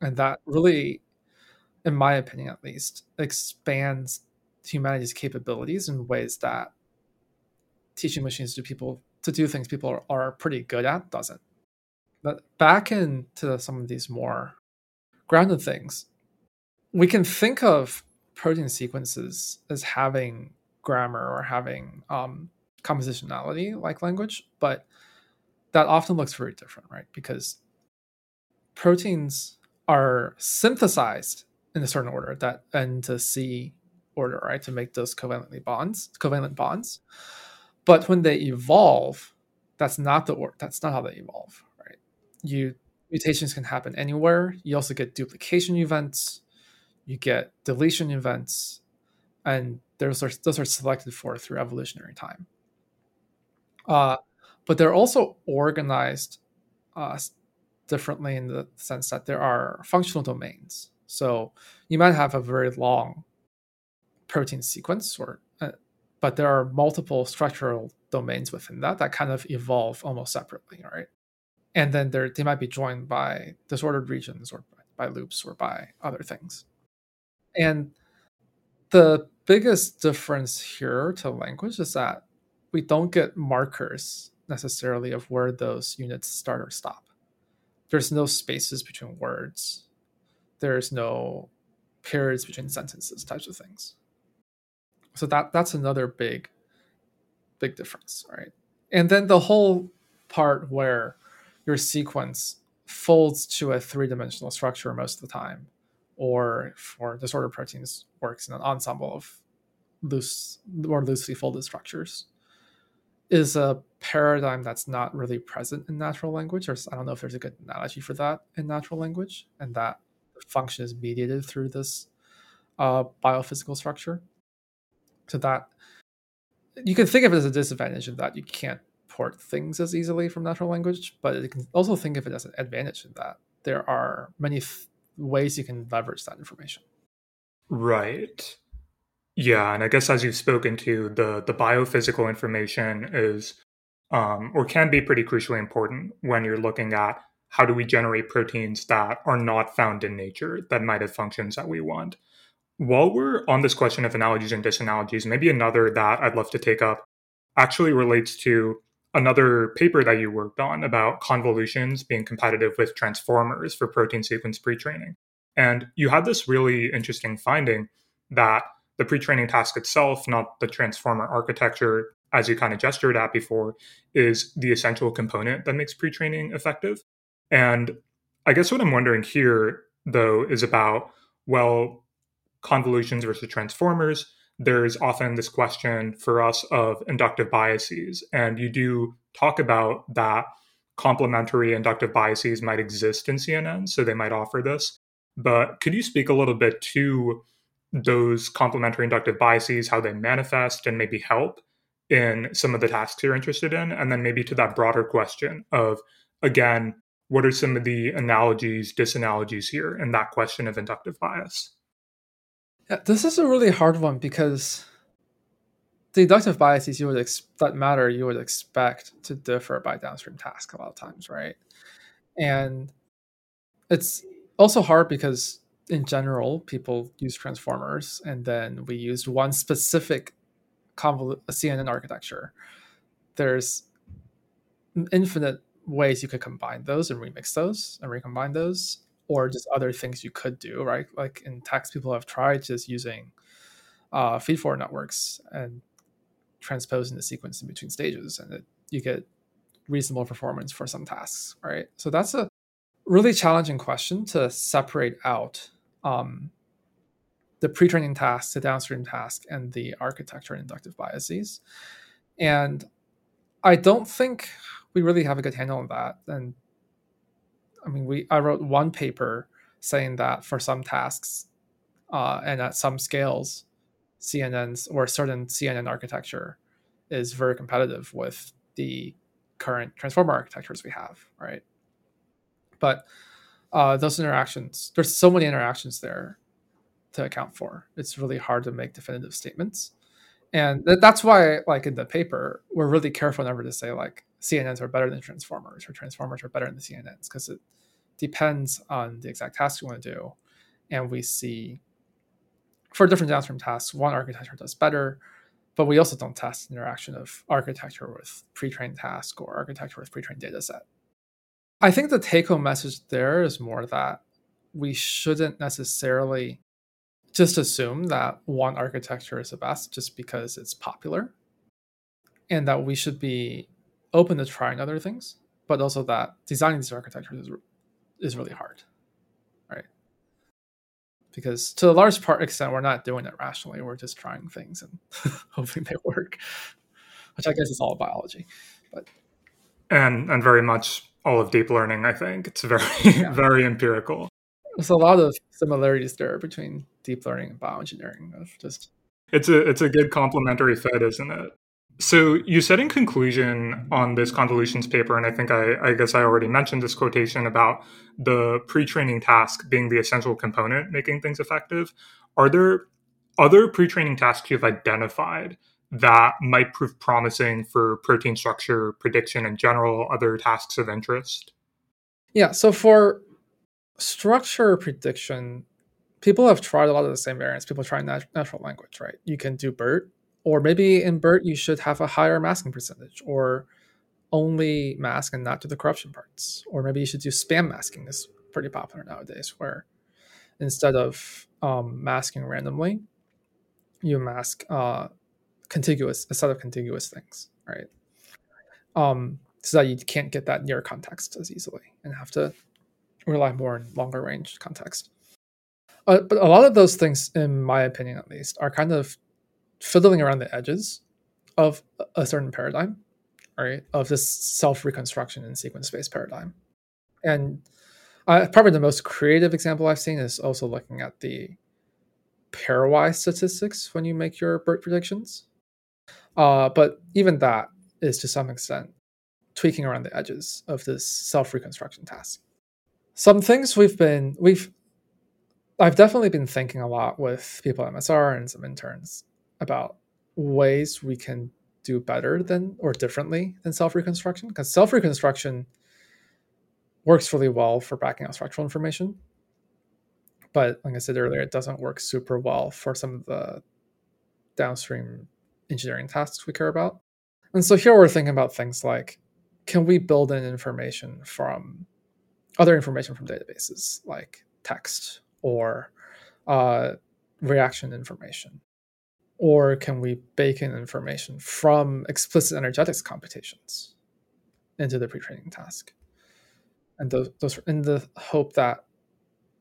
and that really, in my opinion at least, expands humanity's capabilities in ways that teaching machines to people to do things people are, are pretty good at doesn't. But back into some of these more grounded things, we can think of protein sequences as having grammar or having um, compositionality like language, but that often looks very different, right? Because proteins are synthesized in a certain order that and to C order, right, to make those covalently bonds, covalent bonds. But when they evolve, that's not the order. That's not how they evolve, right? You mutations can happen anywhere. You also get duplication events, you get deletion events, and those are those are selected for through evolutionary time. Uh, but they're also organized uh, differently in the sense that there are functional domains. So you might have a very long protein sequence or uh, but there are multiple structural domains within that that kind of evolve almost separately right and then they might be joined by disordered regions or by loops or by other things and the biggest difference here to language is that we don't get markers necessarily of where those units start or stop. There's no spaces between words. There's no periods between sentences, types of things. So that that's another big, big difference, right? And then the whole part where your sequence folds to a three-dimensional structure most of the time, or for disordered proteins works in an ensemble of loose or loosely folded structures is a paradigm that's not really present in natural language. Or i don't know if there's a good analogy for that in natural language and that function is mediated through this uh, biophysical structure. So that you can think of it as a disadvantage in that you can't port things as easily from natural language but you can also think of it as an advantage in that there are many th- ways you can leverage that information right yeah, and I guess as you've spoken to, the the biophysical information is um, or can be pretty crucially important when you're looking at how do we generate proteins that are not found in nature that might have functions that we want. While we're on this question of analogies and disanalogies, maybe another that I'd love to take up actually relates to another paper that you worked on about convolutions being competitive with transformers for protein sequence pre-training. And you had this really interesting finding that the pre-training task itself, not the transformer architecture, as you kind of gestured at before, is the essential component that makes pre-training effective. And I guess what I'm wondering here, though, is about well, convolutions versus transformers. There's often this question for us of inductive biases, and you do talk about that complementary inductive biases might exist in CNN, so they might offer this. But could you speak a little bit to those complementary inductive biases, how they manifest and maybe help in some of the tasks you're interested in. And then maybe to that broader question of, again, what are some of the analogies, disanalogies here in that question of inductive bias? Yeah, this is a really hard one because the inductive biases you would ex- that matter you would expect to differ by downstream task a lot of times, right? And it's also hard because in general, people use transformers, and then we used one specific convol- CNN architecture. There's infinite ways you could combine those and remix those and recombine those, or just other things you could do, right? Like in tax, people have tried just using uh, feed-forward networks and transposing the sequence in between stages, and it, you get reasonable performance for some tasks, right? So that's a really challenging question to separate out um, the pre-training task, the downstream task, and the architecture and inductive biases. And I don't think we really have a good handle on that. And I mean, we I wrote one paper saying that for some tasks uh, and at some scales, CNNs or certain CNN architecture is very competitive with the current transformer architectures we have, right? But uh, those interactions, there's so many interactions there to account for. It's really hard to make definitive statements. And th- that's why, like in the paper, we're really careful never to say like CNNs are better than transformers or transformers are better than CNNs because it depends on the exact task you want to do. And we see for different downstream tasks, one architecture does better, but we also don't test interaction of architecture with pre-trained task or architecture with pre-trained data set. I think the take home message there is more that we shouldn't necessarily just assume that one architecture is the best just because it's popular and that we should be open to trying other things but also that designing these architectures is, is really hard right because to a large part extent we're not doing it rationally we're just trying things and hoping they work which i guess is all biology but and and very much all of deep learning. I think it's very yeah. very empirical. There's a lot of similarities there between deep learning and bioengineering. Of just it's a it's a good complementary fit, isn't it? So you said in conclusion on this convolutions paper, and I think I, I guess I already mentioned this quotation about the pre-training task being the essential component making things effective. Are there other pre-training tasks you've identified that might prove promising for protein structure prediction in general, other tasks of interest? Yeah, so for structure prediction, people have tried a lot of the same variants. People try nat- natural language, right? You can do BERT, or maybe in BERT you should have a higher masking percentage, or only mask and not do the corruption parts, or maybe you should do spam masking. is pretty popular nowadays, where instead of um, masking randomly, you mask uh, contiguous a set of contiguous things, right? Um, so that you can't get that near context as easily and have to rely more on longer range context. Uh, but a lot of those things, in my opinion at least, are kind of fiddling around the edges of a certain paradigm, right? Of this self reconstruction and sequence space paradigm. And uh, probably the most creative example I've seen is also looking at the pairwise statistics when you make your BERT predictions. Uh, but even that is to some extent tweaking around the edges of this self reconstruction task. Some things we've been we've I've definitely been thinking a lot with people at MSR and some interns about ways we can do better than or differently than self reconstruction because self reconstruction works really well for backing out structural information. But like I said earlier, it doesn't work super well for some of the downstream engineering tasks we care about. And so here we're thinking about things like can we build in information from other information from databases like text or uh, reaction information? Or can we bake in information from explicit energetics computations into the pre-training task? And those, those in the hope that,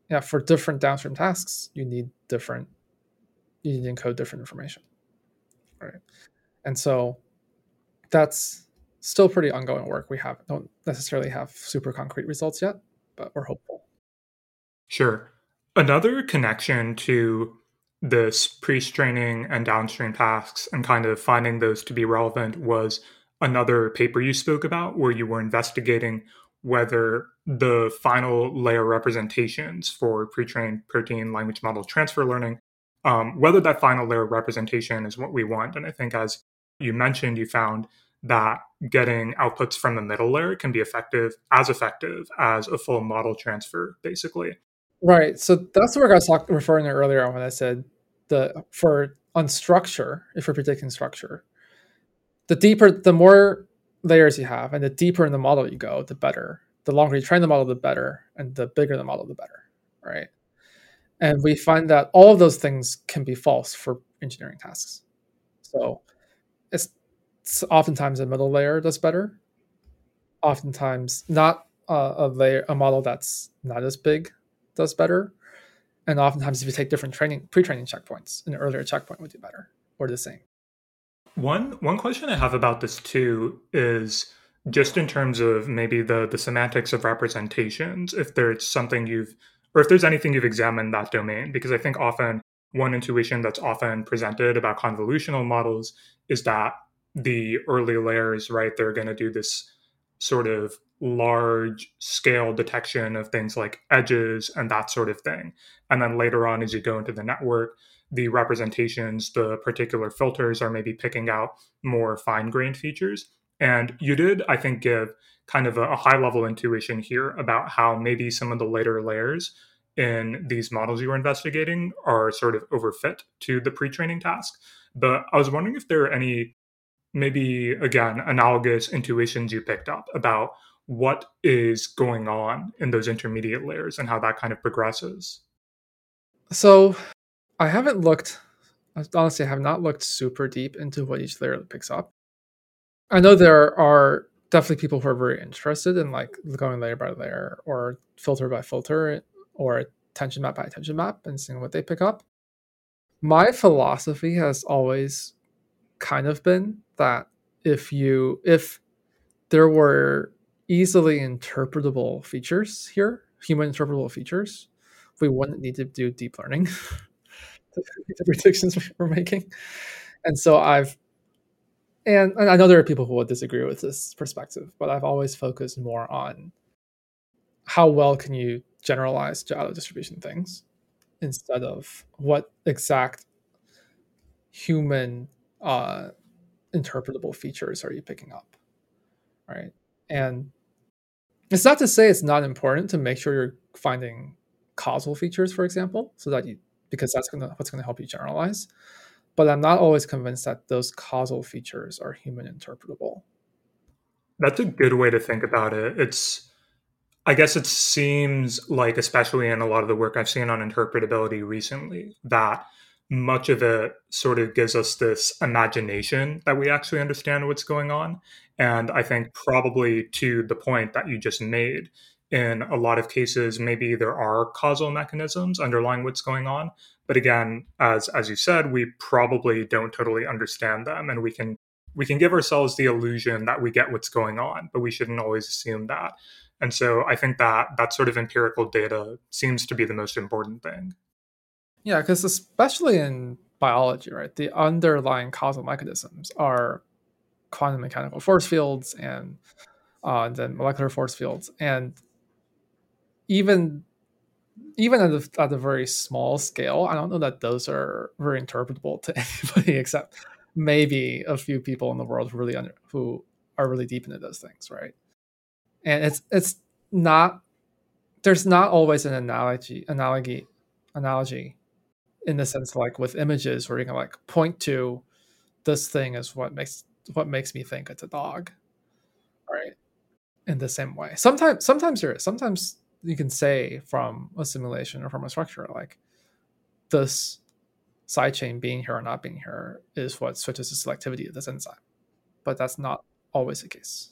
yeah, for different downstream tasks, you need different, you need to encode different information, right? And so that's still pretty ongoing work. We have don't necessarily have super concrete results yet, but we're hopeful. Sure. Another connection to this pre-straining and downstream tasks and kind of finding those to be relevant was another paper you spoke about where you were investigating whether the final layer representations for pre-trained protein language model transfer learning um, whether that final layer representation is what we want. And i think as you mentioned you found that getting outputs from the middle layer can be effective as effective as a full model transfer basically right so that's the work i was talk- referring to earlier when i said the for on structure if we're predicting structure the deeper the more layers you have and the deeper in the model you go the better. The longer you train the model the better and the bigger the model the better right? And we find that all of those things can be false for engineering tasks. So it's it's oftentimes a middle layer does better. Oftentimes, not a, a layer, a model that's not as big does better. And oftentimes, if you take different training, pre-training checkpoints, an earlier checkpoint would do better or the same. One one question I have about this too is just in terms of maybe the the semantics of representations. If there's something you've or if there's anything you've examined that domain, because I think often one intuition that's often presented about convolutional models is that the early layers, right, they're going to do this sort of large scale detection of things like edges and that sort of thing. And then later on, as you go into the network, the representations, the particular filters are maybe picking out more fine grained features. And you did, I think, give kind of a, a high level intuition here about how maybe some of the later layers in these models you were investigating are sort of overfit to the pre training task. But I was wondering if there are any maybe again analogous intuitions you picked up about what is going on in those intermediate layers and how that kind of progresses? So i haven't looked honestly i have not looked super deep into what each layer picks up. I know there are definitely people who are very interested in like going layer by layer or filter by filter or attention map by attention map and seeing what they pick up. My philosophy has always kind of been that if you if there were easily interpretable features here, human interpretable features, we wouldn't need to do deep learning the predictions we're making. And so I've and, and I know there are people who will disagree with this perspective, but I've always focused more on how well can you generalize Jalo distribution things instead of what exact human uh, interpretable features are you picking up right and it's not to say it's not important to make sure you're finding causal features, for example, so that you because that's gonna what's gonna help you generalize. But I'm not always convinced that those causal features are human interpretable. That's a good way to think about it. It's I guess it seems like, especially in a lot of the work I've seen on interpretability recently, that much of it sort of gives us this imagination that we actually understand what's going on. And I think probably to the point that you just made, in a lot of cases, maybe there are causal mechanisms underlying what's going on. But again, as as you said, we probably don't totally understand them, and we can we can give ourselves the illusion that we get what's going on, but we shouldn't always assume that. And so I think that that sort of empirical data seems to be the most important thing. Yeah, because especially in biology, right, the underlying causal mechanisms are quantum mechanical force fields and uh, then molecular force fields, and even even at a, at a very small scale, I don't know that those are very interpretable to anybody except maybe a few people in the world who really under, who are really deep into those things, right? And it's it's not there's not always an analogy analogy analogy in the sense like with images where you can like point to this thing is what makes what makes me think it's a dog. Right. In the same way. Sometimes sometimes there is. Sometimes you can say from a simulation or from a structure like this sidechain being here or not being here is what switches the selectivity of this enzyme. But that's not always the case.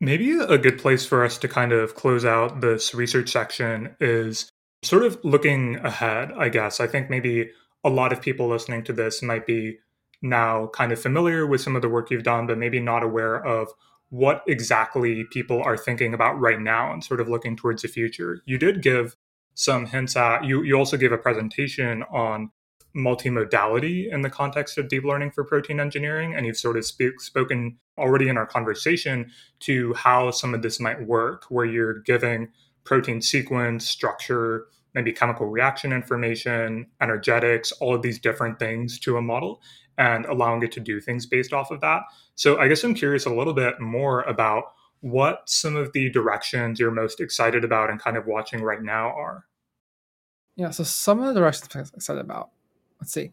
Maybe a good place for us to kind of close out this research section is sort of looking ahead, I guess, I think maybe a lot of people listening to this might be now kind of familiar with some of the work you've done, but maybe not aware of what exactly people are thinking about right now and sort of looking towards the future. You did give some hints at, you, you also gave a presentation on multimodality in the context of deep learning for protein engineering. And you've sort of spoken already in our conversation to how some of this might work, where you're giving protein sequence, structure, maybe chemical reaction information, energetics, all of these different things to a model and allowing it to do things based off of that. So I guess I'm curious a little bit more about what some of the directions you're most excited about and kind of watching right now are. Yeah, so some of the directions I'm excited about. Let's see.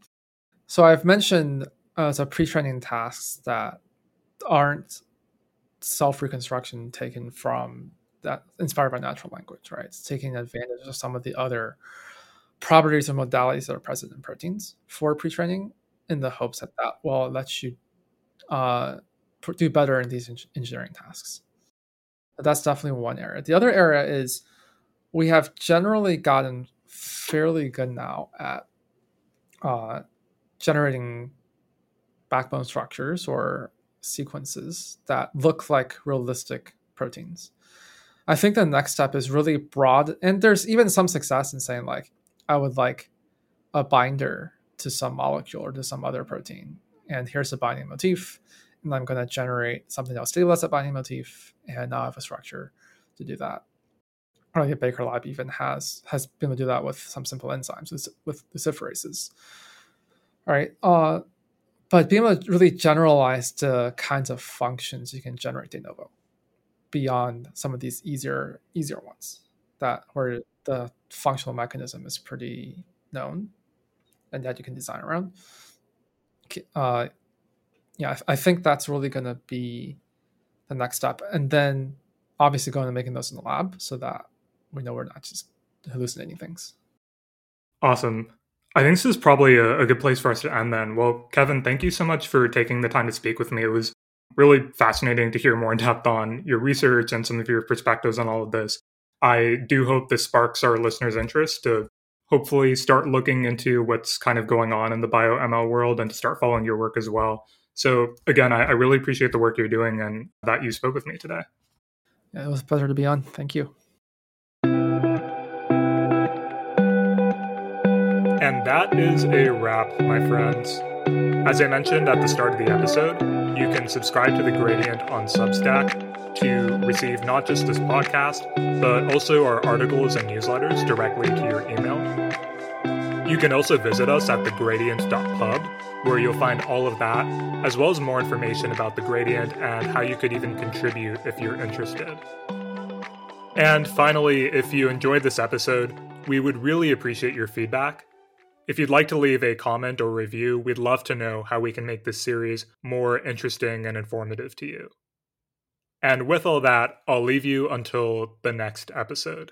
So I've mentioned uh, the pre-training tasks that aren't self-reconstruction taken from that inspired by natural language, right? It's taking advantage of some of the other properties and modalities that are present in proteins for pre-training in the hopes that that will let you uh, do better in these engineering tasks. But that's definitely one area. The other area is we have generally gotten fairly good now at uh, generating backbone structures or sequences that look like realistic proteins. I think the next step is really broad, and there's even some success in saying like, I would like a binder to some molecule or to some other protein, and here's a binding motif, and I'm going to generate something that will stabilize that binding motif, and now I have a structure to do that. Or like Baker Lab even has has been able to do that with some simple enzymes with, with luciferases. All right. Uh, but being able to really generalize the kinds of functions you can generate de novo beyond some of these easier easier ones that where the functional mechanism is pretty known and that you can design around. Uh, yeah, I, I think that's really going to be the next step, and then obviously going and making those in the lab so that we know we're not just hallucinating things. Awesome. I think this is probably a, a, good place for us to end then. Well, Kevin, thank you so much for taking the time to speak with me. It was really fascinating to hear more in depth on your research and some of your perspectives on all of this. I do hope this sparks our listeners' interest to hopefully start looking into what's kind of going on in the bio ML world and to start following your work as well. So, again, I, I really appreciate the work you're doing and that you spoke with me today. Yeah, it was a pleasure to be on. Thank you. And that is a wrap, my friends. As I mentioned at the start of the episode, you can subscribe to The Gradient on Substack to receive not just this podcast, but also our articles and newsletters directly to your email. You can also visit us at thegradient.pub, where you'll find all of that, as well as more information about the gradient and how you could even contribute if you're interested. And finally, if you enjoyed this episode, We would really appreciate your feedback. If you'd like to leave a comment or review, we'd love to know how we can make this series more interesting and informative to you. And with all that, I'll leave you until the next episode.